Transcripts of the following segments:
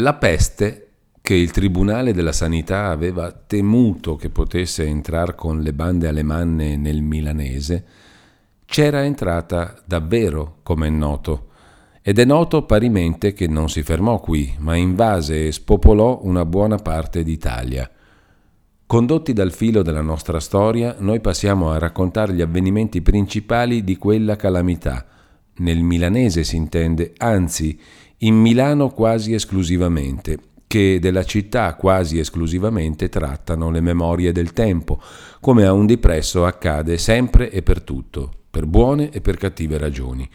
La peste, che il Tribunale della Sanità aveva temuto che potesse entrare con le bande alemanne nel milanese, c'era entrata davvero, come è noto, ed è noto parimente che non si fermò qui, ma invase e spopolò una buona parte d'Italia. Condotti dal filo della nostra storia, noi passiamo a raccontare gli avvenimenti principali di quella calamità, nel milanese si intende, anzi in Milano quasi esclusivamente, che della città quasi esclusivamente trattano le memorie del tempo, come a un dipresso accade sempre e per tutto, per buone e per cattive ragioni.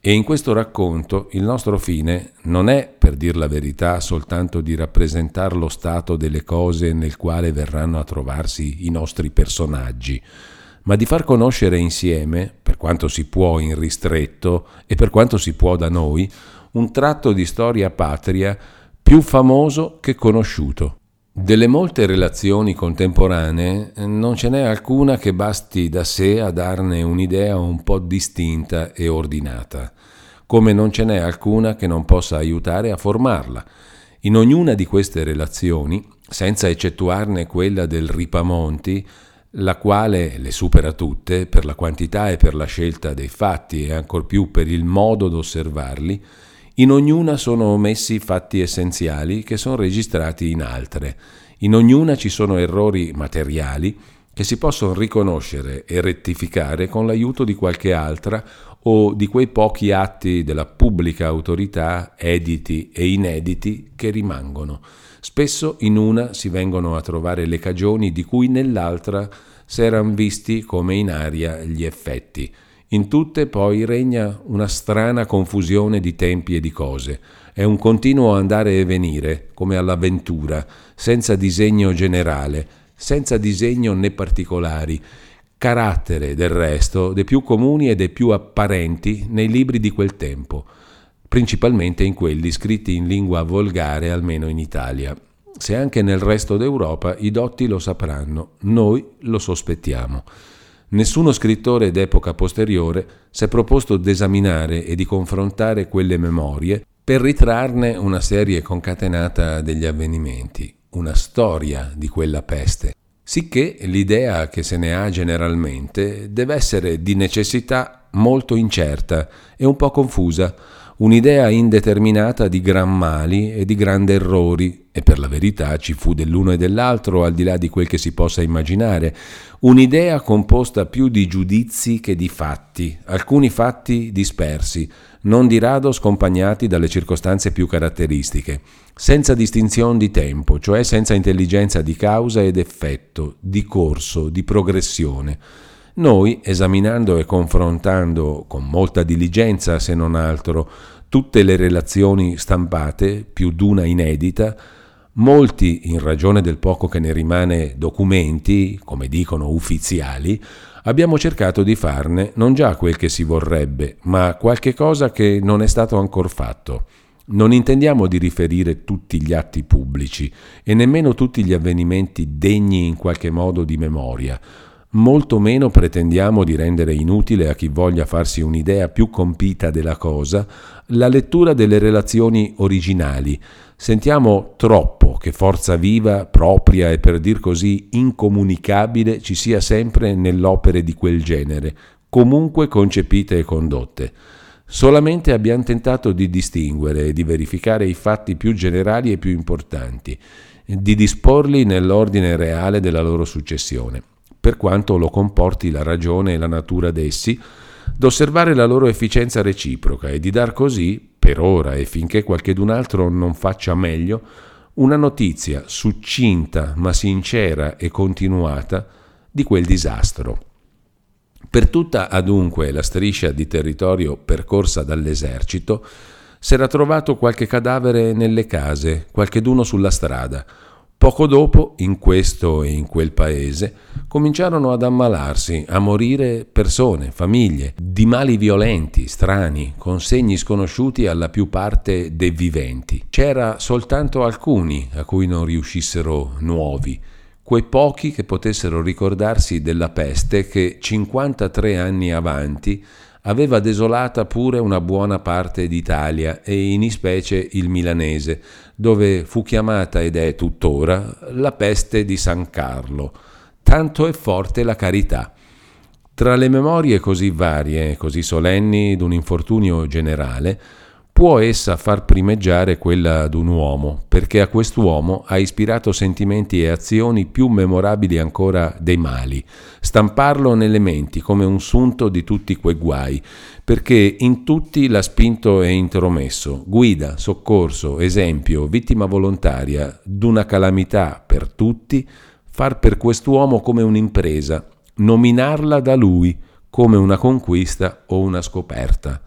E in questo racconto il nostro fine non è, per dir la verità, soltanto di rappresentare lo stato delle cose nel quale verranno a trovarsi i nostri personaggi, ma di far conoscere insieme, per quanto si può in ristretto e per quanto si può da noi, un tratto di storia patria più famoso che conosciuto. Delle molte relazioni contemporanee non ce n'è alcuna che basti da sé a darne un'idea un po' distinta e ordinata, come non ce n'è alcuna che non possa aiutare a formarla. In ognuna di queste relazioni, senza eccettuarne quella del Ripamonti, la quale le supera tutte per la quantità e per la scelta dei fatti e ancor più per il modo d'osservarli, in ognuna sono omessi fatti essenziali che sono registrati in altre. In ognuna ci sono errori materiali che si possono riconoscere e rettificare con l'aiuto di qualche altra o di quei pochi atti della pubblica autorità, editi e inediti, che rimangono. Spesso in una si vengono a trovare le cagioni di cui nell'altra s'eran visti come in aria gli effetti. In tutte poi regna una strana confusione di tempi e di cose. È un continuo andare e venire, come all'avventura, senza disegno generale, senza disegno né particolari, carattere del resto dei più comuni e dei più apparenti nei libri di quel tempo, principalmente in quelli scritti in lingua volgare almeno in Italia. Se anche nel resto d'Europa i dotti lo sapranno, noi lo sospettiamo. Nessuno scrittore d'epoca posteriore si è proposto d'esaminare e di confrontare quelle memorie per ritrarne una serie concatenata degli avvenimenti, una storia di quella peste, sicché l'idea che se ne ha generalmente deve essere di necessità molto incerta e un po' confusa, un'idea indeterminata di gran mali e di grandi errori, e per la verità ci fu dell'uno e dell'altro al di là di quel che si possa immaginare, un'idea composta più di giudizi che di fatti, alcuni fatti dispersi, non di rado scompagnati dalle circostanze più caratteristiche, senza distinzione di tempo, cioè senza intelligenza di causa ed effetto, di corso, di progressione. Noi, esaminando e confrontando con molta diligenza, se non altro, tutte le relazioni stampate, più d'una inedita, molti, in ragione del poco che ne rimane documenti, come dicono ufficiali, abbiamo cercato di farne non già quel che si vorrebbe, ma qualche cosa che non è stato ancora fatto. Non intendiamo di riferire tutti gli atti pubblici e nemmeno tutti gli avvenimenti degni in qualche modo di memoria, molto meno pretendiamo di rendere inutile a chi voglia farsi un'idea più compita della cosa la lettura delle relazioni originali. Sentiamo troppo che forza viva, propria e per dir così incomunicabile ci sia sempre nell'opere di quel genere, comunque concepite e condotte. Solamente abbiamo tentato di distinguere e di verificare i fatti più generali e più importanti, di disporli nell'ordine reale della loro successione per quanto lo comporti la ragione e la natura d'essi, d'osservare la loro efficienza reciproca e di dar così, per ora e finché qualchedun altro non faccia meglio, una notizia succinta ma sincera e continuata di quel disastro. Per tutta adunque la striscia di territorio percorsa dall'esercito s'era trovato qualche cadavere nelle case, qualcheduno sulla strada, Poco dopo, in questo e in quel paese, cominciarono ad ammalarsi, a morire persone, famiglie, di mali violenti, strani, con segni sconosciuti alla più parte dei viventi. C'era soltanto alcuni a cui non riuscissero nuovi, quei pochi che potessero ricordarsi della peste che 53 anni avanti aveva desolata pure una buona parte d'Italia e in ispecie il milanese, dove fu chiamata ed è tuttora la peste di San Carlo. Tanto è forte la carità. Tra le memorie così varie così solenni d'un infortunio generale, può essa far primeggiare quella d'un uomo, perché a quest'uomo ha ispirato sentimenti e azioni più memorabili ancora dei mali, stamparlo nelle menti come un sunto di tutti quei guai, perché in tutti l'ha spinto e intromesso, guida, soccorso, esempio, vittima volontaria d'una calamità per tutti, far per quest'uomo come un'impresa, nominarla da lui come una conquista o una scoperta.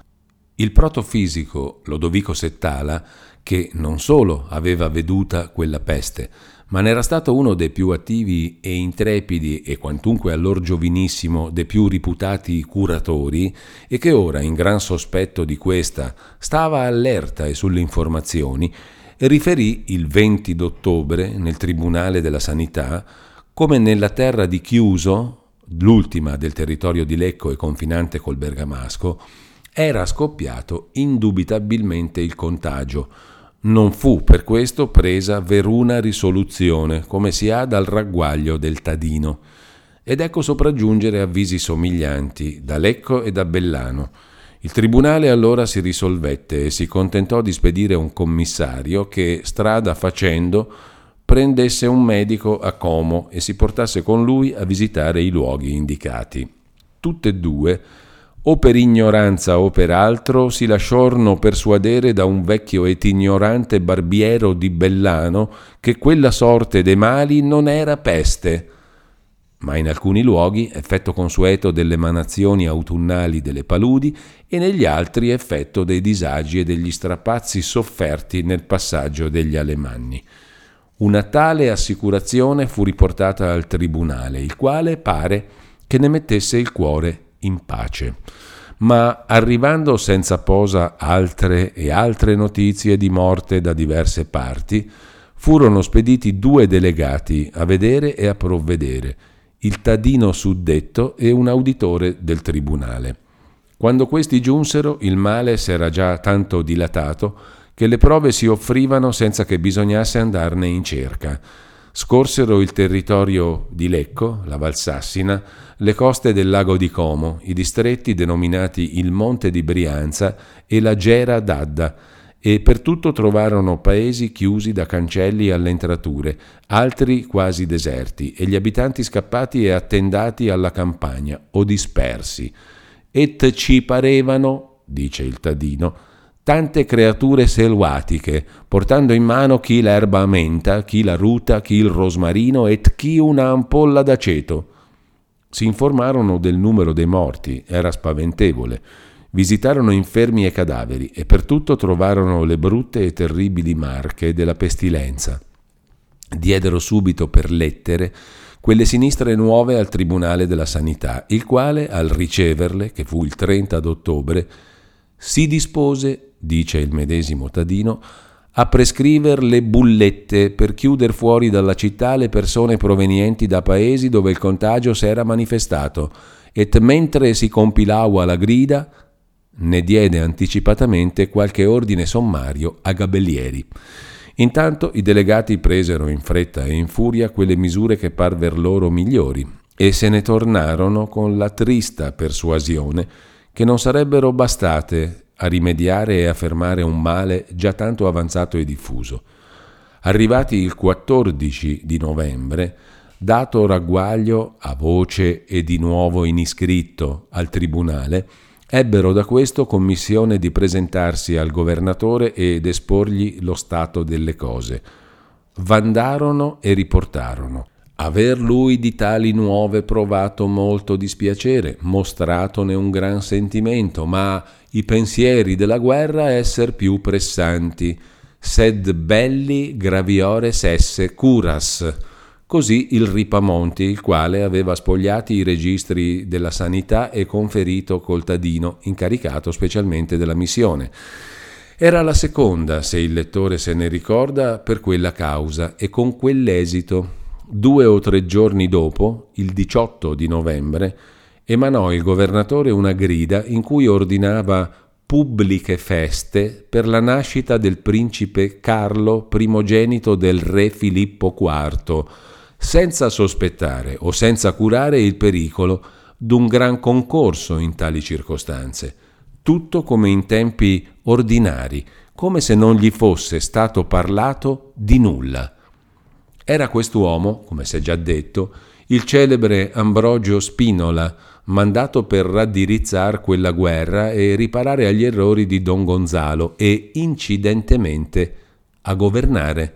Il protofisico Lodovico Settala, che non solo aveva veduta quella peste, ma n'era stato uno dei più attivi e intrepidi e quantunque allor giovinissimo dei più riputati curatori, e che ora, in gran sospetto di questa, stava allerta e sulle informazioni, riferì il 20 d'ottobre nel Tribunale della Sanità come nella terra di Chiuso, l'ultima del territorio di Lecco e confinante col Bergamasco, era scoppiato indubitabilmente il contagio. Non fu per questo presa veruna risoluzione, come si ha dal ragguaglio del Tadino. Ed ecco sopraggiungere avvisi somiglianti da Lecco e da Bellano. Il tribunale allora si risolvette e si contentò di spedire un commissario che, strada facendo, prendesse un medico a Como e si portasse con lui a visitare i luoghi indicati. Tutte e due o per ignoranza o per altro si lasciorno persuadere da un vecchio et ignorante barbiero di Bellano che quella sorte dei mali non era peste, ma in alcuni luoghi effetto consueto delle emanazioni autunnali delle paludi e negli altri effetto dei disagi e degli strappazzi sofferti nel passaggio degli alemanni. Una tale assicurazione fu riportata al tribunale, il quale pare che ne mettesse il cuore in pace. Ma arrivando senza posa altre e altre notizie di morte da diverse parti, furono spediti due delegati a vedere e a provvedere, il Tadino suddetto e un auditore del tribunale. Quando questi giunsero, il male s'era già tanto dilatato che le prove si offrivano senza che bisognasse andarne in cerca. Scorsero il territorio di Lecco, la Valsassina, le coste del lago di Como, i distretti denominati il Monte di Brianza e la Gera d'Adda, e per tutto trovarono paesi chiusi da cancelli alle entrature, altri quasi deserti, e gli abitanti scappati e attendati alla campagna o dispersi. Et ci parevano, dice il Tadino, tante creature selvatiche, portando in mano chi l'erba menta, chi la ruta, chi il rosmarino et chi una ampolla d'aceto si informarono del numero dei morti, era spaventevole. Visitarono infermi e cadaveri e per tutto trovarono le brutte e terribili marche della pestilenza. Diedero subito per lettere quelle sinistre nuove al Tribunale della Sanità, il quale, al riceverle, che fu il 30 d'ottobre, si dispose, dice il medesimo Tadino, a prescriver le bullette per chiudere fuori dalla città le persone provenienti da paesi dove il contagio s'era manifestato, et mentre si compilava la grida, ne diede anticipatamente qualche ordine sommario a gabellieri. Intanto i delegati presero in fretta e in furia quelle misure che parver loro migliori e se ne tornarono con la trista persuasione che non sarebbero bastate a rimediare e a fermare un male già tanto avanzato e diffuso. Arrivati il 14 di novembre, dato ragguaglio a voce e di nuovo in iscritto al tribunale, ebbero da questo commissione di presentarsi al governatore ed esporgli lo stato delle cose. Vandarono e riportarono. Aver lui di tali nuove provato molto dispiacere, mostratone un gran sentimento, ma i pensieri della guerra esser più pressanti, sed belli graviores esse curas. Così il Ripamonti, il quale aveva spogliati i registri della sanità e conferito col Tadino, incaricato specialmente della missione. Era la seconda, se il lettore se ne ricorda, per quella causa e con quell'esito Due o tre giorni dopo, il 18 di novembre, emanò il governatore una grida in cui ordinava pubbliche feste per la nascita del principe Carlo, primogenito del re Filippo IV, senza sospettare o senza curare il pericolo d'un gran concorso in tali circostanze. Tutto come in tempi ordinari, come se non gli fosse stato parlato di nulla. Era quest'uomo, come si è già detto, il celebre Ambrogio Spinola, mandato per raddirizzare quella guerra e riparare agli errori di Don Gonzalo e incidentemente a governare.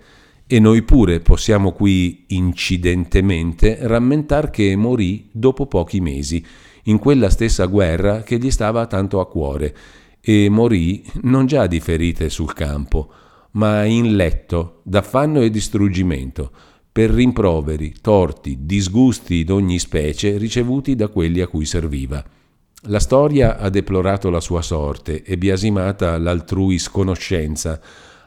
E noi pure possiamo qui incidentemente rammentar che morì dopo pochi mesi, in quella stessa guerra che gli stava tanto a cuore, e morì non già di ferite sul campo, ma in letto, d'affanno e distruggimento, per rimproveri, torti, disgusti d'ogni specie ricevuti da quelli a cui serviva. La storia ha deplorato la sua sorte e biasimata l'altrui sconoscenza,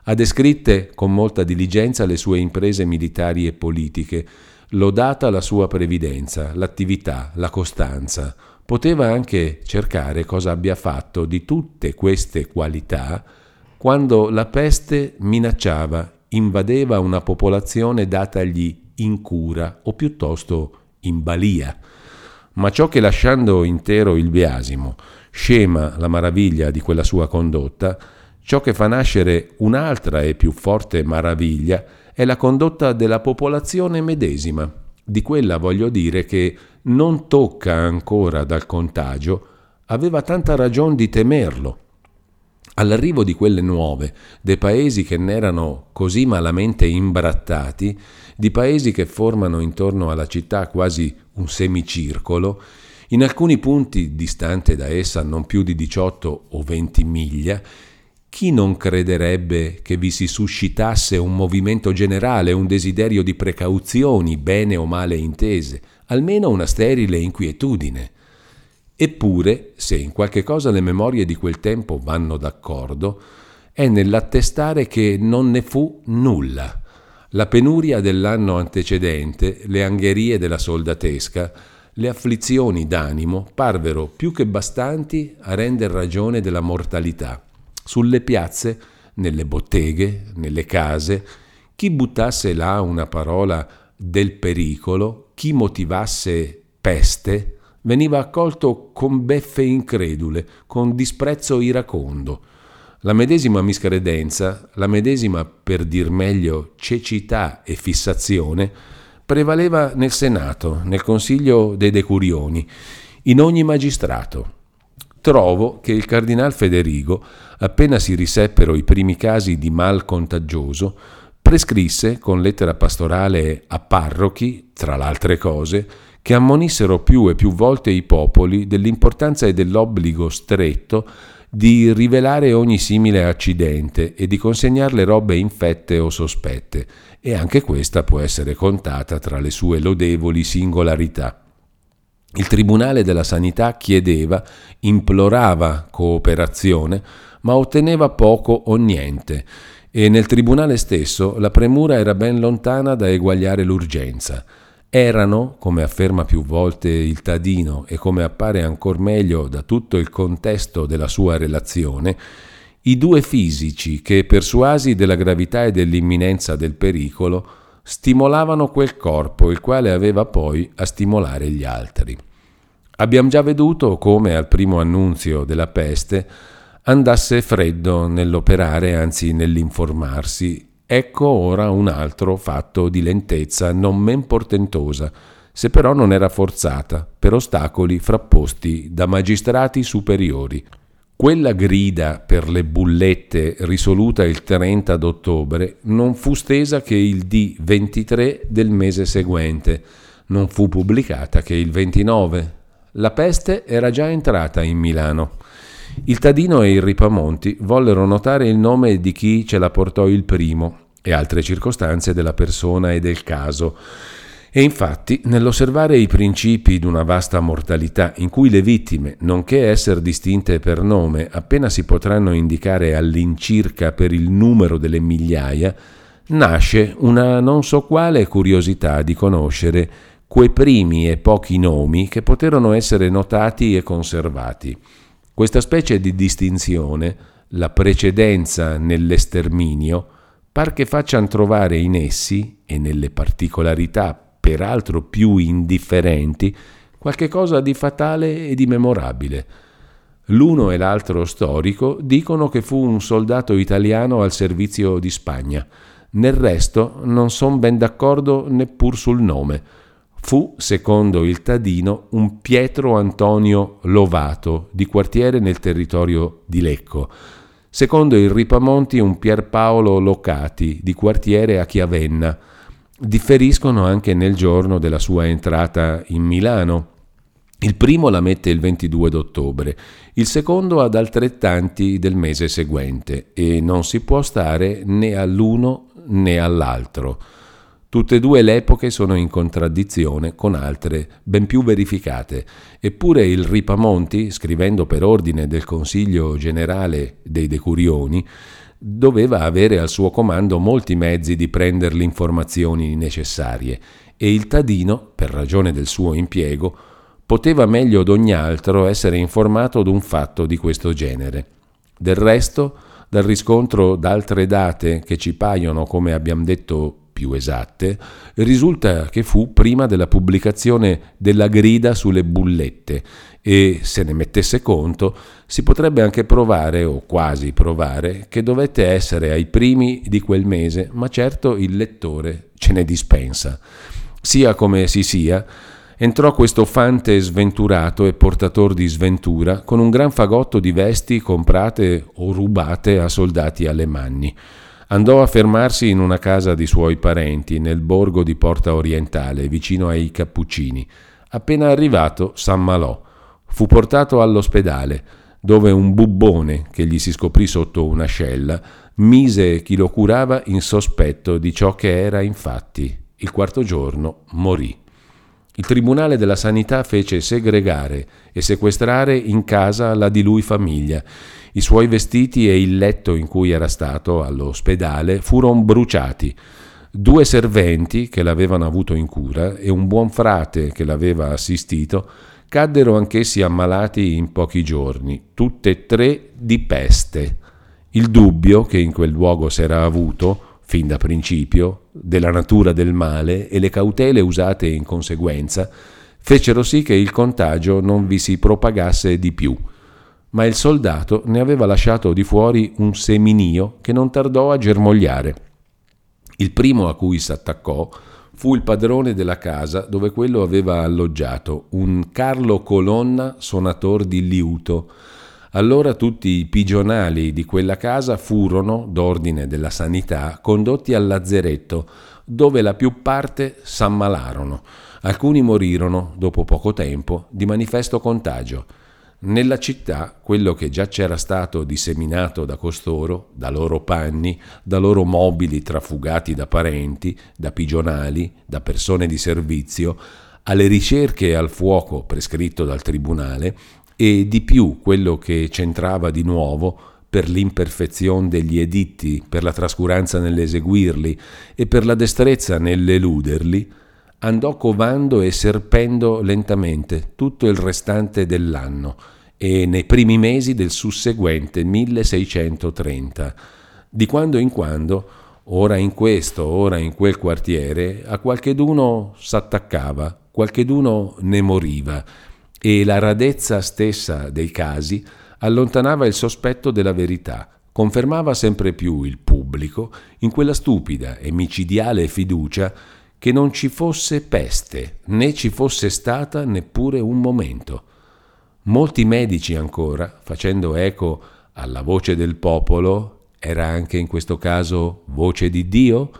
ha descritte con molta diligenza le sue imprese militari e politiche, lodata la sua previdenza, l'attività, la costanza. Poteva anche cercare cosa abbia fatto di tutte queste qualità quando la peste minacciava invadeva una popolazione datagli in cura o piuttosto in balia. Ma ciò che lasciando intero il biasimo scema la maraviglia di quella sua condotta, ciò che fa nascere un'altra e più forte maraviglia è la condotta della popolazione medesima, di quella voglio dire che non tocca ancora dal contagio, aveva tanta ragione di temerlo All'arrivo di quelle nuove, dei paesi che n'erano così malamente imbrattati, di paesi che formano intorno alla città quasi un semicircolo, in alcuni punti distante da essa non più di 18 o 20 miglia, chi non crederebbe che vi si suscitasse un movimento generale, un desiderio di precauzioni, bene o male intese, almeno una sterile inquietudine? Eppure, se in qualche cosa le memorie di quel tempo vanno d'accordo, è nell'attestare che non ne fu nulla. La penuria dell'anno antecedente, le angherie della soldatesca, le afflizioni d'animo parvero più che bastanti a render ragione della mortalità. Sulle piazze, nelle botteghe, nelle case, chi buttasse là una parola del pericolo, chi motivasse peste, veniva accolto con beffe incredule, con disprezzo iracondo. La medesima miscredenza, la medesima, per dir meglio, cecità e fissazione, prevaleva nel Senato, nel Consiglio dei Decurioni, in ogni magistrato. Trovo che il cardinal Federigo, appena si riseppero i primi casi di mal contagioso, prescrisse con lettera pastorale a parrochi, tra l'altre cose, che ammonissero più e più volte i popoli dell'importanza e dell'obbligo stretto di rivelare ogni simile accidente e di consegnare le robe infette o sospette, e anche questa può essere contata tra le sue lodevoli singolarità. Il Tribunale della Sanità chiedeva, implorava cooperazione, ma otteneva poco o niente, e nel Tribunale stesso la premura era ben lontana da eguagliare l'urgenza erano, come afferma più volte il Tadino e come appare ancor meglio da tutto il contesto della sua relazione, i due fisici che, persuasi della gravità e dell'imminenza del pericolo, stimolavano quel corpo, il quale aveva poi a stimolare gli altri. Abbiamo già veduto come al primo annunzio della peste andasse freddo nell'operare, anzi nell'informarsi, Ecco ora un altro fatto di lentezza non men portentosa, se però non era forzata per ostacoli frapposti da magistrati superiori. Quella grida per le bullette risoluta il 30 d'ottobre non fu stesa che il D 23 del mese seguente, non fu pubblicata che il 29. La peste era già entrata in Milano. Il Tadino e il Ripamonti vollero notare il nome di chi ce la portò il primo e altre circostanze della persona e del caso. E infatti, nell'osservare i principi di una vasta mortalità in cui le vittime, nonché essere distinte per nome, appena si potranno indicare all'incirca per il numero delle migliaia, nasce una non so quale curiosità di conoscere quei primi e pochi nomi che poterono essere notati e conservati. Questa specie di distinzione, la precedenza nell'esterminio, par che facciano trovare in essi, e nelle particolarità peraltro più indifferenti, qualche cosa di fatale e di memorabile. L'uno e l'altro storico dicono che fu un soldato italiano al servizio di Spagna. Nel resto non son ben d'accordo neppur sul nome. Fu, secondo il Tadino, un Pietro Antonio Lovato, di quartiere nel territorio di Lecco. Secondo il Ripamonti, un Pierpaolo Locati, di quartiere a Chiavenna. Differiscono anche nel giorno della sua entrata in Milano, il primo la mette il 22 d'ottobre, il secondo ad altrettanti del mese seguente e non si può stare né all'uno né all'altro. Tutte e due le epoche sono in contraddizione con altre ben più verificate, eppure il Ripamonti, scrivendo per ordine del Consiglio generale dei Decurioni, doveva avere al suo comando molti mezzi di prendere le informazioni necessarie e il Tadino, per ragione del suo impiego, poteva meglio d'ogni altro essere informato d'un fatto di questo genere. Del resto, dal riscontro d'altre date che ci paiono, come abbiamo detto, più esatte, risulta che fu prima della pubblicazione della grida sulle bullette e, se ne mettesse conto, si potrebbe anche provare, o quasi provare, che dovette essere ai primi di quel mese, ma certo il lettore ce ne dispensa. Sia come si sia, entrò questo fante sventurato e portator di sventura con un gran fagotto di vesti comprate o rubate a soldati alemanni. Andò a fermarsi in una casa di suoi parenti nel borgo di Porta Orientale, vicino ai Cappuccini. Appena arrivato, s'ammalò. Fu portato all'ospedale, dove un bubbone che gli si scoprì sotto un'ascella mise chi lo curava in sospetto di ciò che era infatti. Il quarto giorno morì. Il Tribunale della Sanità fece segregare e sequestrare in casa la di lui famiglia. I suoi vestiti e il letto in cui era stato all'ospedale furono bruciati. Due serventi che l'avevano avuto in cura e un buon frate che l'aveva assistito caddero anch'essi ammalati in pochi giorni, tutte e tre di peste. Il dubbio che in quel luogo s'era avuto fin da principio, della natura del male e le cautele usate in conseguenza, fecero sì che il contagio non vi si propagasse di più. Ma il soldato ne aveva lasciato di fuori un seminio che non tardò a germogliare. Il primo a cui s'attaccò fu il padrone della casa dove quello aveva alloggiato, un Carlo Colonna suonator di liuto, allora tutti i pigionali di quella casa furono, d'ordine della sanità, condotti al lazzeretto, dove la più parte s'ammalarono. Alcuni morirono, dopo poco tempo, di manifesto contagio. Nella città quello che già c'era stato disseminato da costoro, da loro panni, da loro mobili trafugati da parenti, da pigionali, da persone di servizio, alle ricerche e al fuoco prescritto dal tribunale, e di più quello che c'entrava di nuovo per l'imperfezione degli editti, per la trascuranza nell'eseguirli e per la destrezza nell'eluderli, andò covando e serpendo lentamente tutto il restante dell'anno e nei primi mesi del susseguente 1630. Di quando in quando, ora in questo, ora in quel quartiere, a qualcheduno s'attaccava, qualcheduno ne moriva, e la radezza stessa dei casi allontanava il sospetto della verità, confermava sempre più il pubblico in quella stupida e micidiale fiducia che non ci fosse peste, né ci fosse stata neppure un momento. Molti medici ancora, facendo eco alla voce del popolo, era anche in questo caso voce di Dio,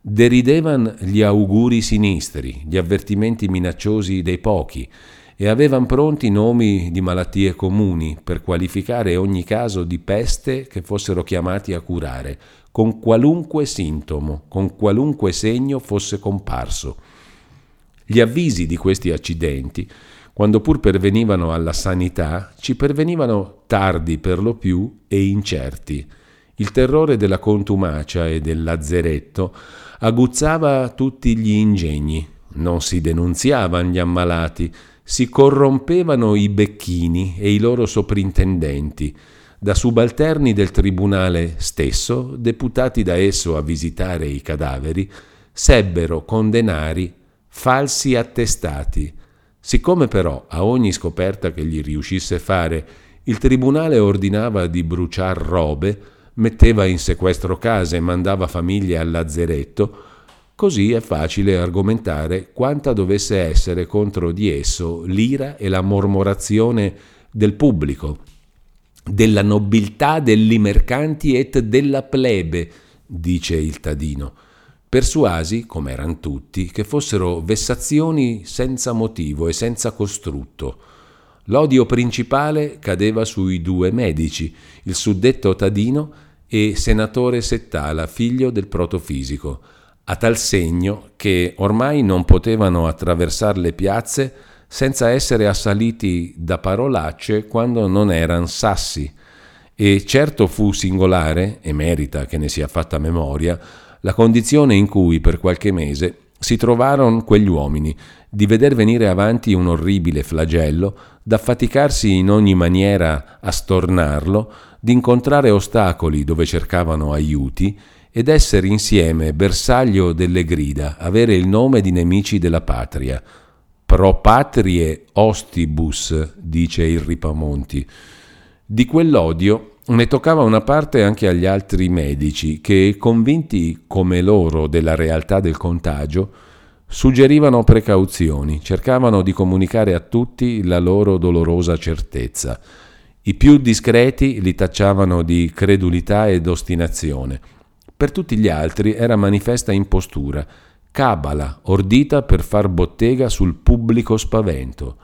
deridevano gli auguri sinistri, gli avvertimenti minacciosi dei pochi, e avevano pronti nomi di malattie comuni per qualificare ogni caso di peste che fossero chiamati a curare, con qualunque sintomo, con qualunque segno fosse comparso. Gli avvisi di questi accidenti, quando pur pervenivano alla sanità, ci pervenivano tardi per lo più e incerti. Il terrore della contumacia e del lazzeretto aguzzava tutti gli ingegni, non si denunziavano gli ammalati, si corrompevano i becchini e i loro soprintendenti, da subalterni del tribunale stesso, deputati da esso a visitare i cadaveri, sebbero con denari falsi attestati. Siccome però a ogni scoperta che gli riuscisse fare il tribunale ordinava di bruciar robe, metteva in sequestro case e mandava famiglie al lazzeretto, così è facile argomentare quanta dovesse essere contro di esso l'ira e la mormorazione del pubblico, della nobiltà degli mercanti et della plebe, dice il Tadino, persuasi, come erano tutti, che fossero vessazioni senza motivo e senza costrutto. L'odio principale cadeva sui due medici, il suddetto Tadino e senatore Settala, figlio del protofisico, a tal segno che ormai non potevano attraversare le piazze senza essere assaliti da parolacce quando non eran sassi. E certo fu singolare, e merita che ne sia fatta memoria, la condizione in cui per qualche mese si trovarono quegli uomini, di veder venire avanti un orribile flagello, d'affaticarsi in ogni maniera a stornarlo, di incontrare ostacoli dove cercavano aiuti ed essere insieme bersaglio delle grida, avere il nome di nemici della patria, Pro patrie ostibus, dice il Ripamonti. Di quell'odio ne toccava una parte anche agli altri medici che, convinti come loro della realtà del contagio, suggerivano precauzioni, cercavano di comunicare a tutti la loro dolorosa certezza. I più discreti li tacciavano di credulità ed ostinazione. Per tutti gli altri era manifesta impostura, cabala ordita per far bottega sul pubblico spavento.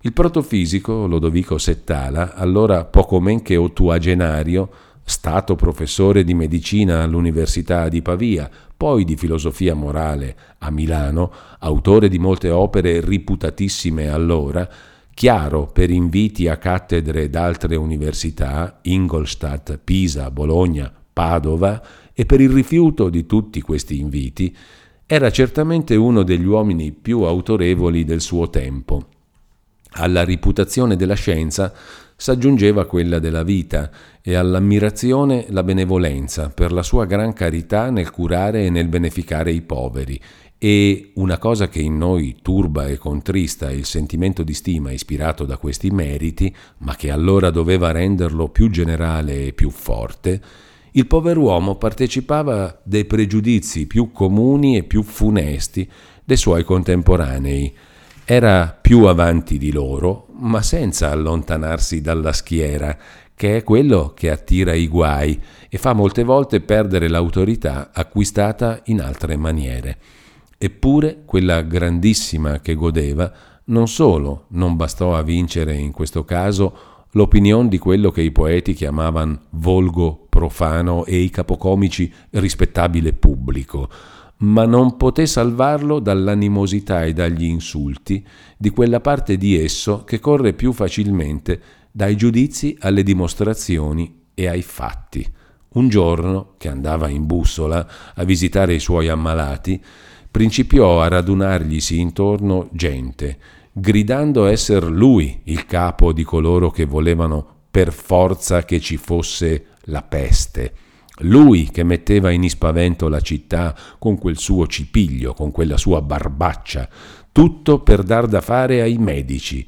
Il protofisico Lodovico Settala, allora poco men che ottuagenario, stato professore di medicina all'Università di Pavia, poi di filosofia morale a Milano, autore di molte opere riputatissime allora, chiaro per inviti a cattedre d'altre università, Ingolstadt, Pisa, Bologna, Padova, e per il rifiuto di tutti questi inviti, era certamente uno degli uomini più autorevoli del suo tempo. Alla reputazione della scienza s'aggiungeva quella della vita e all'ammirazione la benevolenza per la sua gran carità nel curare e nel beneficare i poveri e una cosa che in noi turba e contrista il sentimento di stima ispirato da questi meriti, ma che allora doveva renderlo più generale e più forte, il pover'uomo partecipava dei pregiudizi più comuni e più funesti dei suoi contemporanei. Era più avanti di loro, ma senza allontanarsi dalla schiera, che è quello che attira i guai e fa molte volte perdere l'autorità acquistata in altre maniere. Eppure quella grandissima che godeva non solo non bastò a vincere in questo caso l'opinione di quello che i poeti chiamavano volgo profano e i capocomici rispettabile pubblico, ma non poté salvarlo dall'animosità e dagli insulti di quella parte di esso che corre più facilmente dai giudizi alle dimostrazioni e ai fatti. Un giorno, che andava in bussola a visitare i suoi ammalati, principiò a radunarglisi intorno gente, gridando esser lui il capo di coloro che volevano per forza che ci fosse la peste. Lui che metteva in ispavento la città con quel suo cipiglio, con quella sua barbaccia, tutto per dar da fare ai medici.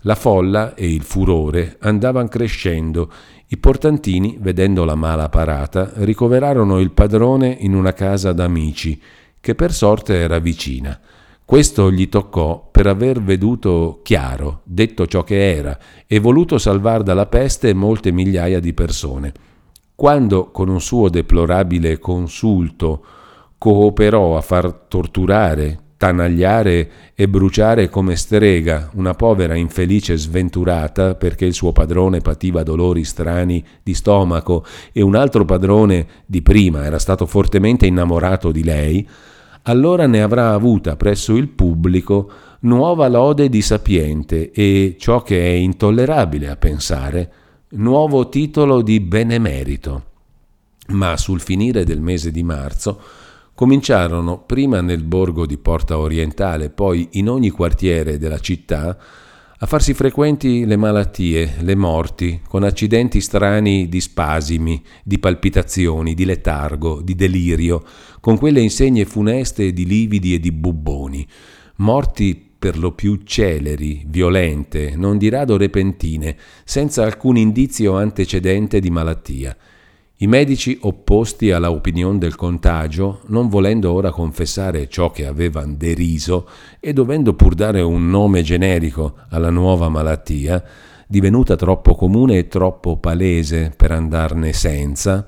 La folla e il furore andavano crescendo. I portantini, vedendo la mala parata, ricoverarono il padrone in una casa d'amici, che per sorte era vicina. Questo gli toccò per aver veduto chiaro, detto ciò che era, e voluto salvar dalla peste molte migliaia di persone. Quando con un suo deplorabile consulto cooperò a far torturare, tanagliare e bruciare come strega una povera infelice sventurata perché il suo padrone pativa dolori strani di stomaco e un altro padrone di prima era stato fortemente innamorato di lei, allora ne avrà avuta presso il pubblico nuova lode di sapiente e, ciò che è intollerabile a pensare, nuovo titolo di benemerito. Ma sul finire del mese di marzo, cominciarono prima nel borgo di Porta Orientale, poi in ogni quartiere della città, a farsi frequenti le malattie, le morti, con accidenti strani di spasimi, di palpitazioni, di letargo, di delirio, con quelle insegne funeste di lividi e di bubboni, morti per lo più celeri, violente, non di rado repentine, senza alcun indizio antecedente di malattia. I medici opposti alla opinione del contagio, non volendo ora confessare ciò che avevano deriso e dovendo pur dare un nome generico alla nuova malattia, divenuta troppo comune e troppo palese per andarne senza,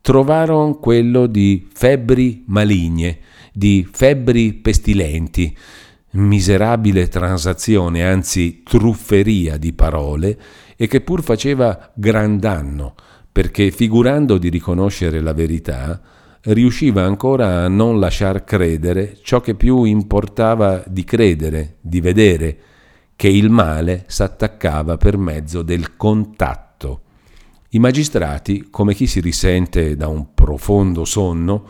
trovarono quello di febbri maligne, di febbri pestilenti, miserabile transazione, anzi trufferia di parole, e che pur faceva gran danno perché figurando di riconoscere la verità, riusciva ancora a non lasciar credere ciò che più importava di credere, di vedere, che il male s'attaccava per mezzo del contatto. I magistrati, come chi si risente da un profondo sonno,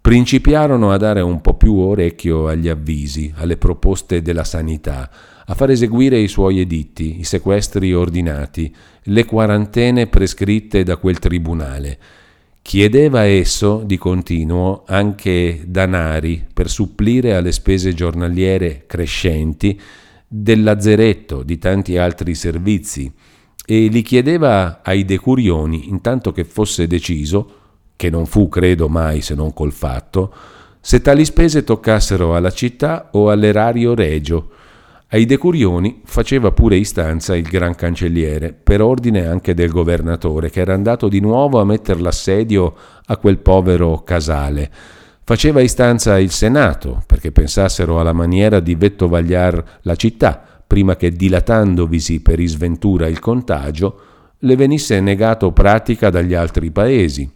principiarono a dare un po' più orecchio agli avvisi, alle proposte della sanità, a far eseguire i suoi editti, i sequestri ordinati, le quarantene prescritte da quel tribunale. Chiedeva esso, di continuo, anche danari per supplire alle spese giornaliere crescenti del lazzeretto, di tanti altri servizi, e li chiedeva ai decurioni, intanto che fosse deciso, che non fu credo mai se non col fatto, se tali spese toccassero alla città o all'erario regio, ai decurioni faceva pure istanza il gran cancelliere, per ordine anche del governatore, che era andato di nuovo a metter l'assedio a quel povero casale. Faceva istanza il Senato, perché pensassero alla maniera di vettovagliar la città, prima che dilatandovisi per isventura il contagio, le venisse negato pratica dagli altri paesi,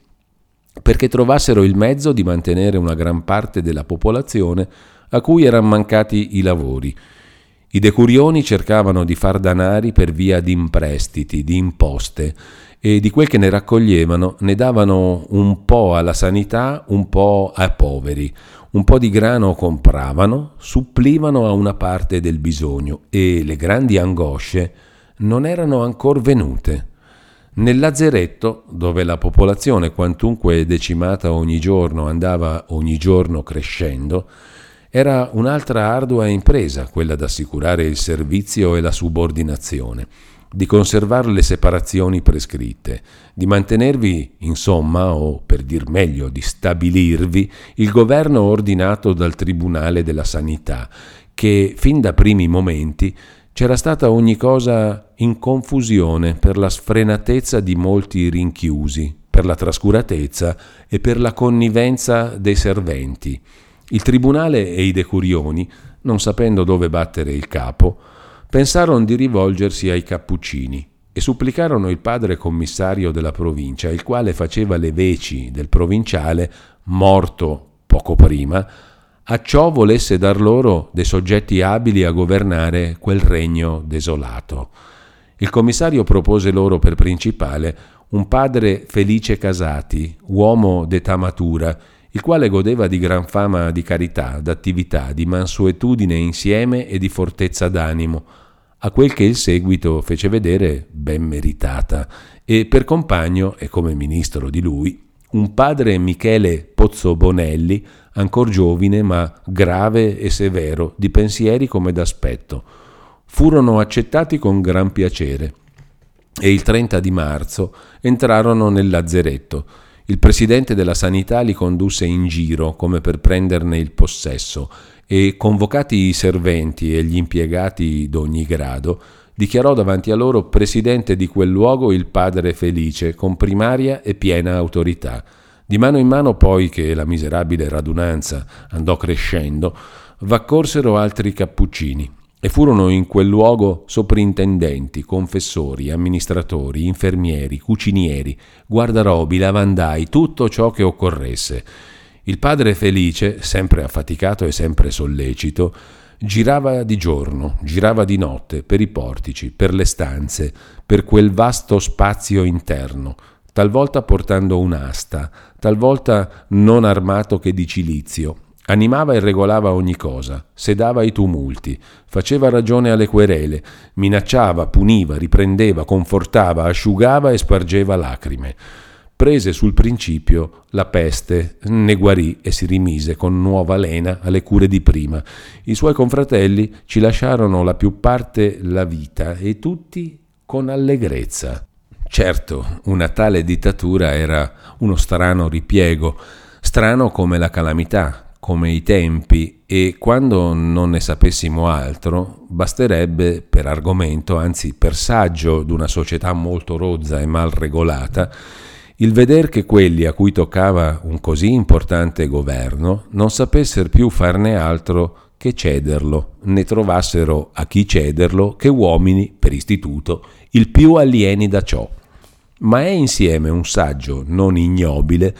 perché trovassero il mezzo di mantenere una gran parte della popolazione a cui erano mancati i lavori, i decurioni cercavano di far danari per via di imprestiti, di imposte e di quel che ne raccoglievano ne davano un po' alla sanità, un po' ai poveri. Un po' di grano compravano, supplivano a una parte del bisogno e le grandi angosce non erano ancora venute. Nel lazzeretto, dove la popolazione, quantunque decimata ogni giorno, andava ogni giorno crescendo, era un'altra ardua impresa quella d'assicurare il servizio e la subordinazione, di conservare le separazioni prescritte, di mantenervi, insomma, o per dir meglio, di stabilirvi il governo ordinato dal Tribunale della Sanità, che fin da primi momenti c'era stata ogni cosa in confusione per la sfrenatezza di molti rinchiusi, per la trascuratezza e per la connivenza dei serventi il tribunale e i decurioni, non sapendo dove battere il capo, pensarono di rivolgersi ai cappuccini e supplicarono il padre commissario della provincia, il quale faceva le veci del provinciale, morto poco prima, a ciò volesse dar loro dei soggetti abili a governare quel regno desolato. Il commissario propose loro per principale un padre felice Casati, uomo d'età matura, il quale godeva di gran fama di carità, d'attività, di mansuetudine insieme e di fortezza d'animo, a quel che il seguito fece vedere ben meritata, e per compagno, e come ministro di lui, un padre Michele Pozzo Bonelli, ancor giovine ma grave e severo, di pensieri come d'aspetto. Furono accettati con gran piacere e il 30 di marzo entrarono nel lazzeretto, il presidente della sanità li condusse in giro come per prenderne il possesso e, convocati i serventi e gli impiegati d'ogni grado, dichiarò davanti a loro presidente di quel luogo il padre Felice con primaria e piena autorità. Di mano in mano poi che la miserabile radunanza andò crescendo, v'accorsero altri cappuccini e furono in quel luogo soprintendenti, confessori, amministratori, infermieri, cucinieri, guardarobi, lavandai, tutto ciò che occorresse. Il padre Felice, sempre affaticato e sempre sollecito, girava di giorno, girava di notte, per i portici, per le stanze, per quel vasto spazio interno, talvolta portando un'asta, talvolta non armato che di cilizio. Animava e regolava ogni cosa, sedava i tumulti, faceva ragione alle querele, minacciava, puniva, riprendeva, confortava, asciugava e spargeva lacrime prese sul principio la peste, ne guarì e si rimise con nuova lena alle cure di prima. I suoi confratelli ci lasciarono la più parte la vita e tutti con allegrezza. Certo, una tale dittatura era uno strano ripiego, strano come la calamità, come i tempi, e quando non ne sapessimo altro, basterebbe per argomento, anzi per saggio d'una società molto rozza e mal regolata, il veder che quelli a cui toccava un così importante governo non sapessero più farne altro che cederlo, ne trovassero a chi cederlo che uomini, per istituto, il più alieni da ciò. Ma è insieme un saggio non ignobile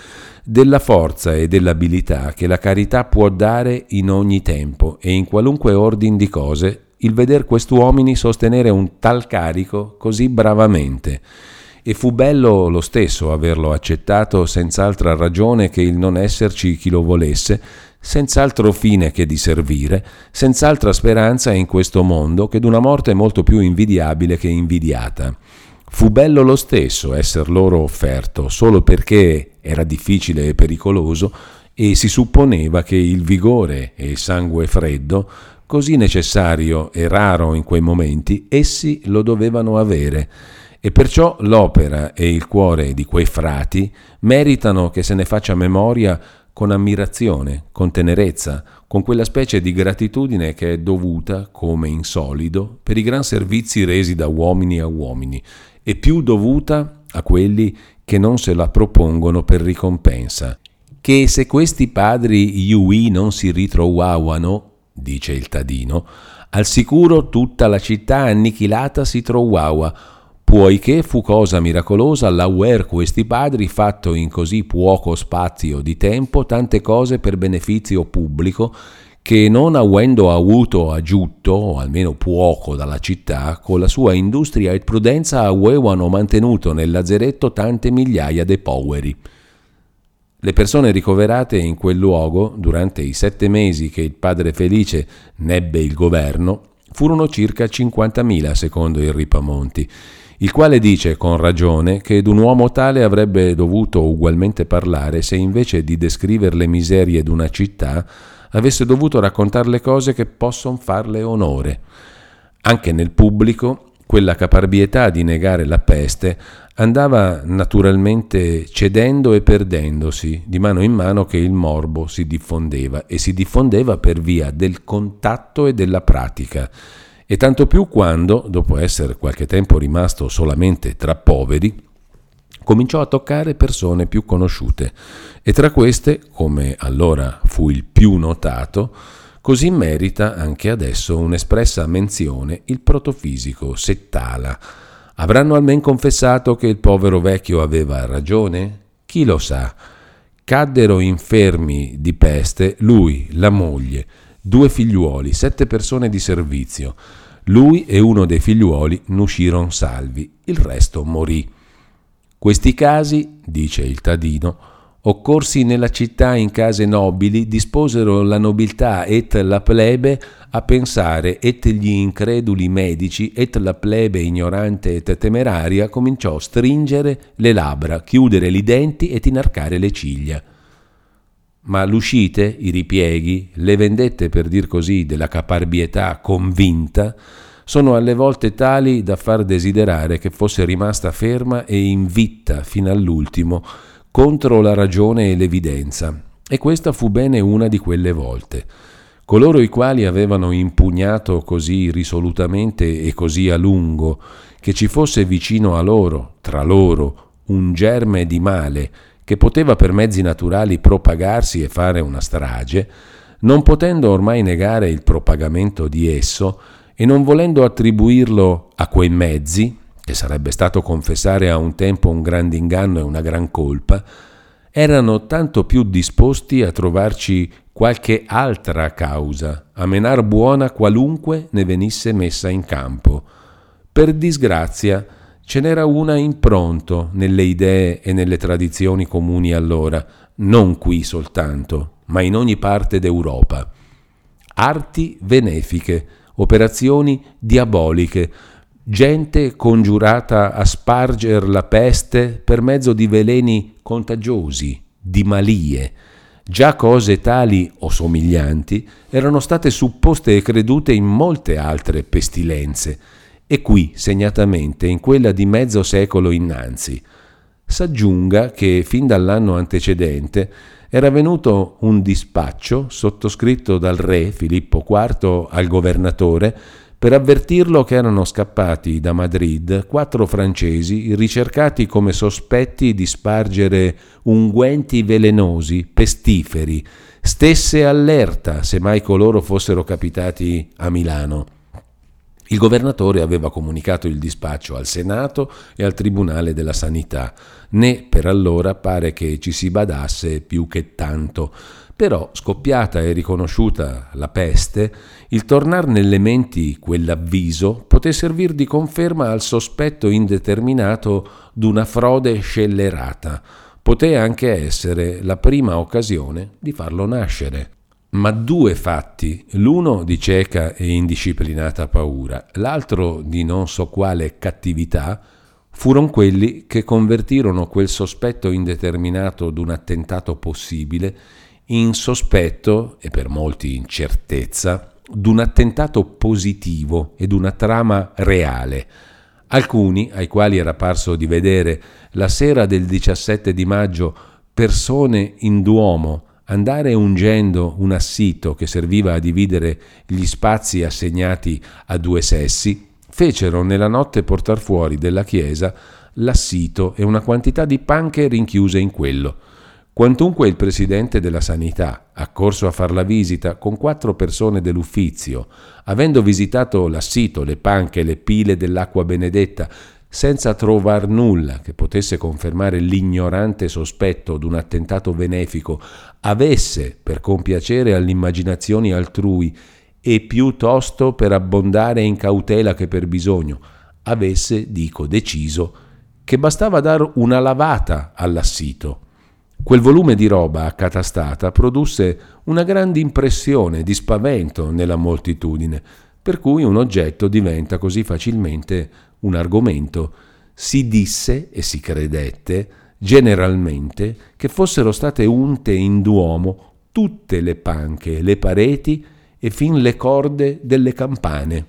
della forza e dell'abilità che la carità può dare in ogni tempo e in qualunque ordine di cose il veder quest'uomini sostenere un tal carico così bravamente e fu bello lo stesso averlo accettato senz'altra ragione che il non esserci chi lo volesse, senz'altro fine che di servire, senz'altra speranza in questo mondo che d'una morte molto più invidiabile che invidiata. Fu bello lo stesso esser loro offerto, solo perché era difficile e pericoloso e si supponeva che il vigore e il sangue freddo, così necessario e raro in quei momenti, essi lo dovevano avere. E perciò l'opera e il cuore di quei frati meritano che se ne faccia memoria con ammirazione, con tenerezza, con quella specie di gratitudine che è dovuta, come in solido, per i gran servizi resi da uomini a uomini, e più dovuta a quelli che non se la propongono per ricompensa. Che se questi padri Yui non si ritrovavano, dice il Tadino, al sicuro tutta la città annichilata si trovava, poiché fu cosa miracolosa l'auer questi padri fatto in così poco spazio di tempo tante cose per beneficio pubblico che non avendo avuto aggiunto, o almeno poco dalla città, con la sua industria e prudenza avevano mantenuto nel lazzeretto tante migliaia di poveri. Le persone ricoverate in quel luogo durante i sette mesi che il padre Felice nebbe il governo furono circa 50.000 secondo il Ripamonti il quale dice con ragione che d'un uomo tale avrebbe dovuto ugualmente parlare se invece di descrivere le miserie d'una città avesse dovuto raccontare le cose che possono farle onore. Anche nel pubblico quella caparbietà di negare la peste andava naturalmente cedendo e perdendosi di mano in mano che il morbo si diffondeva e si diffondeva per via del contatto e della pratica e tanto più quando, dopo essere qualche tempo rimasto solamente tra poveri, cominciò a toccare persone più conosciute e tra queste, come allora fu il più notato, così merita anche adesso un'espressa menzione il protofisico Settala. Avranno almen confessato che il povero vecchio aveva ragione? Chi lo sa? Caddero infermi di peste lui, la moglie, due figliuoli, sette persone di servizio. Lui e uno dei figliuoli n'uscirono salvi, il resto morì. Questi casi, dice il Tadino, occorsi nella città in case nobili, disposero la nobiltà et la plebe a pensare et gli increduli medici et la plebe ignorante et temeraria cominciò a stringere le labbra, chiudere i denti et inarcare le ciglia ma l'uscite, i ripieghi, le vendette per dir così della caparbietà convinta, sono alle volte tali da far desiderare che fosse rimasta ferma e invitta fino all'ultimo contro la ragione e l'evidenza. E questa fu bene una di quelle volte. Coloro i quali avevano impugnato così risolutamente e così a lungo che ci fosse vicino a loro, tra loro, un germe di male, che poteva per mezzi naturali propagarsi e fare una strage, non potendo ormai negare il propagamento di esso e non volendo attribuirlo a quei mezzi, che sarebbe stato confessare a un tempo un grande inganno e una gran colpa, erano tanto più disposti a trovarci qualche altra causa, a menar buona qualunque ne venisse messa in campo. Per disgrazia, ce n'era una in pronto nelle idee e nelle tradizioni comuni allora, non qui soltanto, ma in ogni parte d'Europa. Arti benefiche, operazioni diaboliche, gente congiurata a sparger la peste per mezzo di veleni contagiosi, di malie. Già cose tali o somiglianti erano state supposte e credute in molte altre pestilenze, e qui segnatamente in quella di mezzo secolo innanzi. S'aggiunga che fin dall'anno antecedente era venuto un dispaccio sottoscritto dal re Filippo IV al governatore per avvertirlo che erano scappati da Madrid quattro francesi ricercati come sospetti di spargere unguenti velenosi, pestiferi, stesse allerta se mai coloro fossero capitati a Milano. Il governatore aveva comunicato il dispaccio al Senato e al Tribunale della Sanità, né per allora pare che ci si badasse più che tanto. Però, scoppiata e riconosciuta la peste, il tornar nelle menti quell'avviso poté servir di conferma al sospetto indeterminato d'una frode scellerata. Poté anche essere la prima occasione di farlo nascere. Ma due fatti, l'uno di cieca e indisciplinata paura, l'altro di non so quale cattività, furono quelli che convertirono quel sospetto indeterminato d'un attentato possibile in sospetto, e per molti in certezza, d'un attentato positivo e d'una trama reale. Alcuni, ai quali era parso di vedere la sera del 17 di maggio persone in Duomo andare ungendo un assito che serviva a dividere gli spazi assegnati a due sessi, fecero nella notte portar fuori della chiesa l'assito e una quantità di panche rinchiuse in quello. Quantunque il presidente della sanità, accorso a far la visita con quattro persone dell'uffizio, avendo visitato l'assito, le panche le pile dell'acqua benedetta, senza trovar nulla che potesse confermare l'ignorante sospetto d'un attentato benefico, avesse per compiacere alle immaginazioni altrui e piuttosto per abbondare in cautela che per bisogno, avesse, dico, deciso che bastava dar una lavata all'assito. Quel volume di roba accatastata produsse una grande impressione di spavento nella moltitudine, per cui un oggetto diventa così facilmente un argomento. Si disse e si credette generalmente che fossero state unte in Duomo tutte le panche, le pareti e fin le corde delle campane.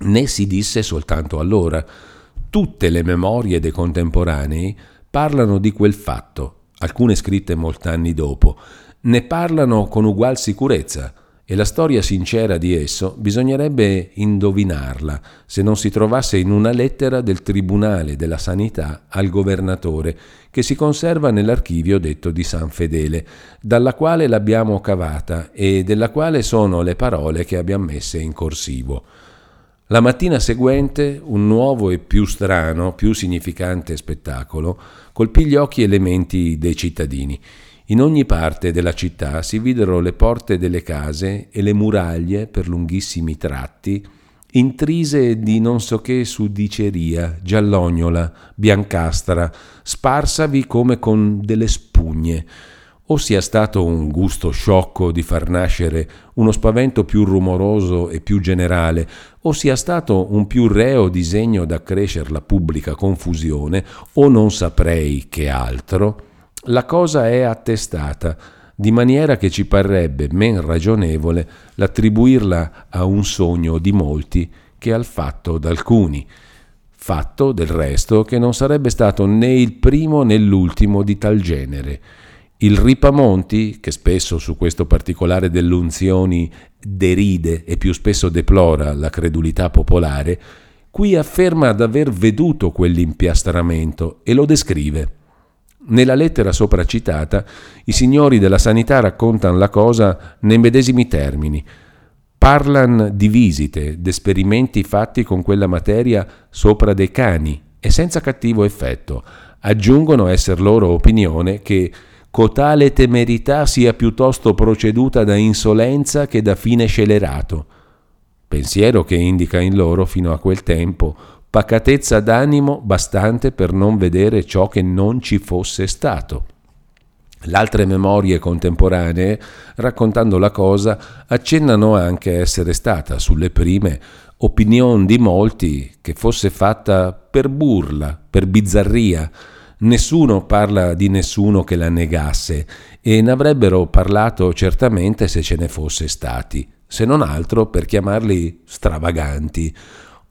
Né si disse soltanto allora. Tutte le memorie dei contemporanei parlano di quel fatto alcune scritte molt'anni dopo, ne parlano con ugual sicurezza e la storia sincera di esso bisognerebbe indovinarla se non si trovasse in una lettera del Tribunale della Sanità al governatore che si conserva nell'archivio detto di San Fedele, dalla quale l'abbiamo cavata e della quale sono le parole che abbiamo messe in corsivo. La mattina seguente un nuovo e più strano, più significante spettacolo colpì gli occhi e le menti dei cittadini. In ogni parte della città si videro le porte delle case e le muraglie per lunghissimi tratti, intrise di non so che sudiceria, giallognola, biancastra, sparsavi come con delle spugne o sia stato un gusto sciocco di far nascere uno spavento più rumoroso e più generale, o sia stato un più reo disegno d'accrescer la pubblica confusione, o non saprei che altro, la cosa è attestata, di maniera che ci parrebbe men ragionevole l'attribuirla a un sogno di molti che al fatto d'alcuni, fatto del resto che non sarebbe stato né il primo né l'ultimo di tal genere, il Ripamonti, che spesso su questo particolare dell'unzioni deride e più spesso deplora la credulità popolare, qui afferma d'aver veduto quell'impiastramento e lo descrive. Nella lettera sopra citata, i signori della sanità raccontano la cosa nei medesimi termini. Parlan di visite, d'esperimenti fatti con quella materia sopra dei cani e senza cattivo effetto. Aggiungono esser loro opinione che cotale temerità sia piuttosto proceduta da insolenza che da fine scelerato, pensiero che indica in loro fino a quel tempo pacatezza d'animo bastante per non vedere ciò che non ci fosse stato. Le memorie contemporanee, raccontando la cosa, accennano anche essere stata, sulle prime, opinione di molti che fosse fatta per burla, per bizzarria. Nessuno parla di nessuno che la negasse e ne avrebbero parlato certamente se ce ne fosse stati, se non altro per chiamarli stravaganti.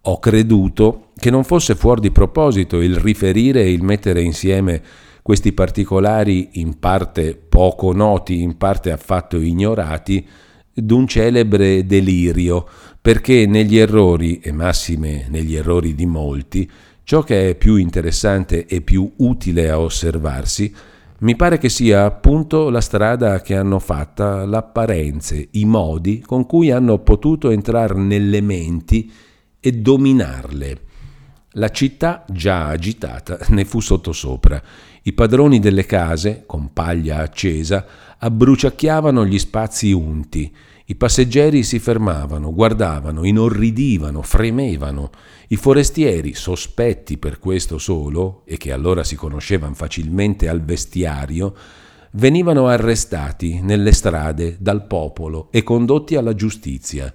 Ho creduto che non fosse fuori di proposito il riferire e il mettere insieme questi particolari in parte poco noti, in parte affatto ignorati, d'un celebre delirio, perché negli errori, e massime negli errori di molti, ciò che è più interessante e più utile a osservarsi, mi pare che sia appunto la strada che hanno fatta l'apparenze, i modi con cui hanno potuto entrare nelle menti e dominarle. La città, già agitata, ne fu sottosopra. I padroni delle case, con paglia accesa, abbruciacchiavano gli spazi unti. I passeggeri si fermavano, guardavano, inorridivano, fremevano. I forestieri, sospetti per questo solo, e che allora si conoscevano facilmente al vestiario, venivano arrestati nelle strade dal popolo e condotti alla giustizia.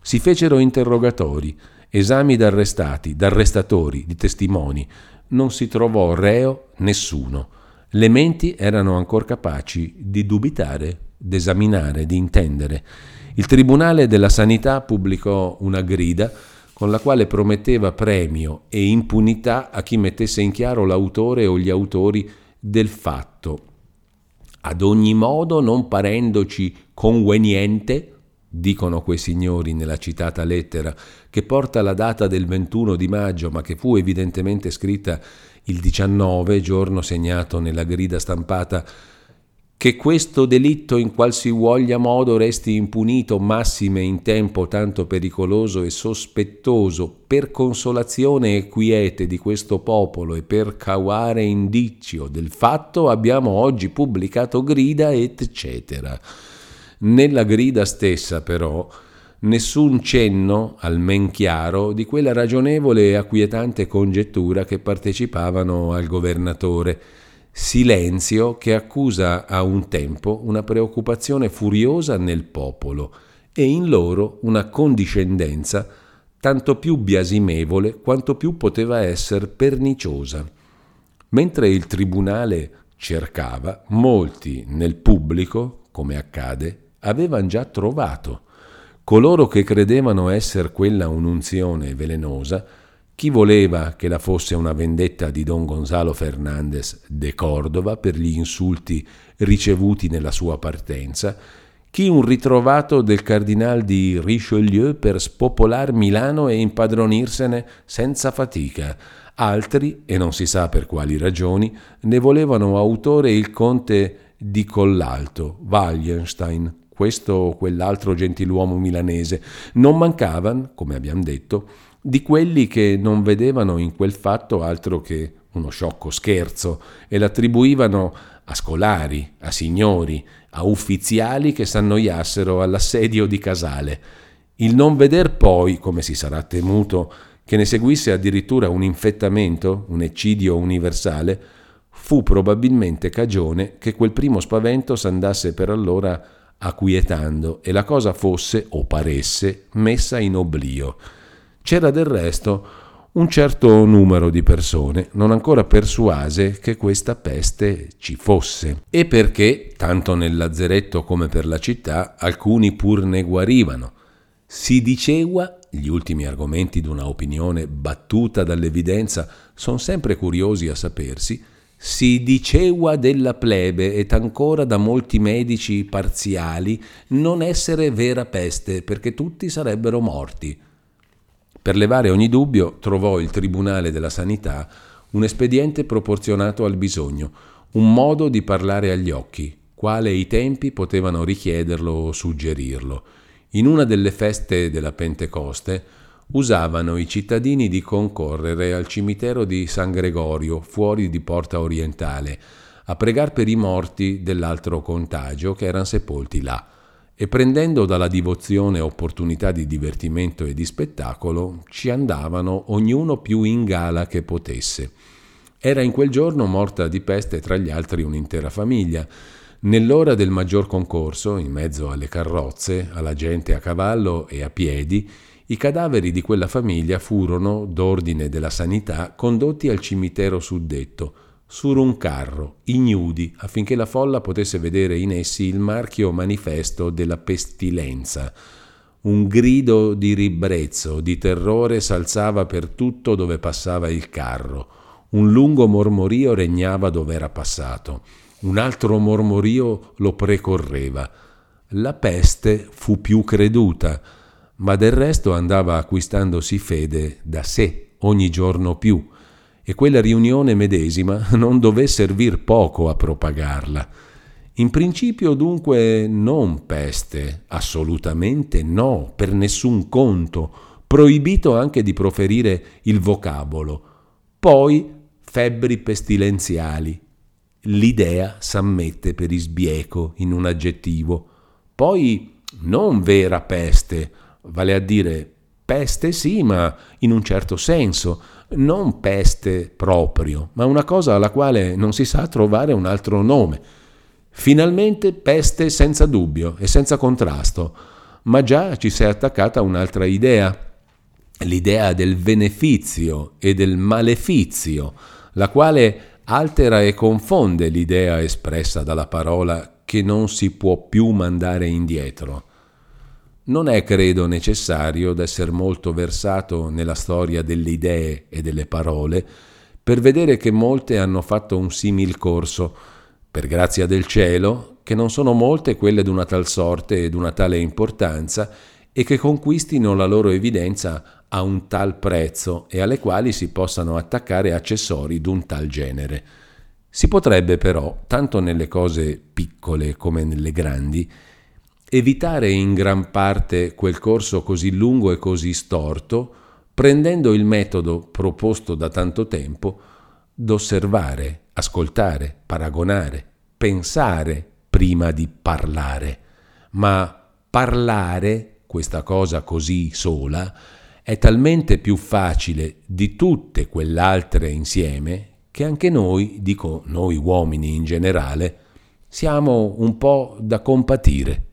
Si fecero interrogatori, esami d'arrestati, d'arrestatori, di testimoni. Non si trovò reo nessuno. Le menti erano ancora capaci di dubitare, d'esaminare, di intendere. Il Tribunale della Sanità pubblicò una grida con la quale prometteva premio e impunità a chi mettesse in chiaro l'autore o gli autori del fatto. Ad ogni modo, non parendoci conveniente, dicono quei signori nella citata lettera, che porta la data del 21 di maggio, ma che fu evidentemente scritta il 19, giorno segnato nella grida stampata, che questo delitto in qualsivoglia modo resti impunito, massime in tempo tanto pericoloso e sospettoso, per consolazione e quiete di questo popolo e per cavare indizio del fatto, abbiamo oggi pubblicato grida, eccetera. Nella grida stessa, però, nessun cenno, almen chiaro, di quella ragionevole e acquietante congettura che partecipavano al governatore. Silenzio che accusa a un tempo una preoccupazione furiosa nel popolo e in loro una condiscendenza tanto più biasimevole quanto più poteva essere perniciosa. Mentre il tribunale cercava, molti nel pubblico, come accade, avevano già trovato. Coloro che credevano essere quella un'unzione velenosa, chi voleva che la fosse una vendetta di don Gonzalo Fernandez de Cordova per gli insulti ricevuti nella sua partenza, chi un ritrovato del cardinal di Richelieu per spopolar Milano e impadronirsene senza fatica, altri, e non si sa per quali ragioni, ne volevano autore il conte di Collalto, Wallenstein, questo o quell'altro gentiluomo milanese, non mancavano, come abbiamo detto, di quelli che non vedevano in quel fatto altro che uno sciocco scherzo e l'attribuivano a scolari, a signori, a ufficiali che s'annoiassero all'assedio di Casale. Il non veder poi, come si sarà temuto, che ne seguisse addirittura un infettamento, un eccidio universale, fu probabilmente cagione che quel primo spavento s'andasse per allora acquietando e la cosa fosse, o paresse, messa in oblio. C'era del resto un certo numero di persone non ancora persuase che questa peste ci fosse e perché, tanto nel lazzeretto come per la città, alcuni pur ne guarivano. Si diceva, gli ultimi argomenti di una opinione battuta dall'evidenza sono sempre curiosi a sapersi, si diceva della plebe ed ancora da molti medici parziali non essere vera peste perché tutti sarebbero morti. Per levare ogni dubbio trovò il Tribunale della Sanità un espediente proporzionato al bisogno, un modo di parlare agli occhi, quale i tempi potevano richiederlo o suggerirlo. In una delle feste della Pentecoste usavano i cittadini di concorrere al cimitero di San Gregorio, fuori di Porta Orientale, a pregar per i morti dell'altro contagio che erano sepolti là. e prendendo dalla divozione opportunità di divertimento e di spettacolo, ci andavano ognuno più in gala che potesse. Era in quel giorno morta di peste tra gli altri un'intera famiglia. Nell'ora del maggior concorso, in mezzo alle carrozze, alla gente a cavallo e a piedi, i cadaveri di quella famiglia furono, d'ordine della sanità, condotti al cimitero suddetto, su un carro, ignudi, affinché la folla potesse vedere in essi il marchio manifesto della pestilenza. Un grido di ribrezzo, di terrore s'alzava per tutto dove passava il carro. Un lungo mormorio regnava dove era passato. Un altro mormorio lo precorreva. La peste fu più creduta, ma del resto andava acquistandosi fede da sé ogni giorno più e quella riunione medesima non dové servir poco a propagarla. In principio dunque non peste, assolutamente no, per nessun conto, proibito anche di proferire il vocabolo. Poi febbri pestilenziali. L'idea s'ammette per isbieco in un aggettivo. Poi non vera peste, vale a dire peste sì, ma in un certo senso, non peste proprio, ma una cosa alla quale non si sa trovare un altro nome. Finalmente peste senza dubbio e senza contrasto, ma già ci si è attaccata un'altra idea, l'idea del benefizio e del malefizio, la quale altera e confonde l'idea espressa dalla parola che non si può più mandare indietro. Non è, credo, necessario d'essere molto versato nella storia delle idee e delle parole per vedere che molte hanno fatto un simil corso, per grazia del cielo, che non sono molte quelle d'una tal sorte e d'una tale importanza e che conquistino la loro evidenza a un tal prezzo e alle quali si possano attaccare accessori d'un tal genere. Si potrebbe però, tanto nelle cose piccole come nelle grandi, evitare in gran parte quel corso così lungo e così storto, prendendo il metodo proposto da tanto tempo d'osservare, ascoltare, paragonare, pensare prima di parlare. Ma parlare, questa cosa così sola, è talmente più facile di tutte quell'altre insieme che anche noi, dico noi uomini in generale, siamo un po' da compatire.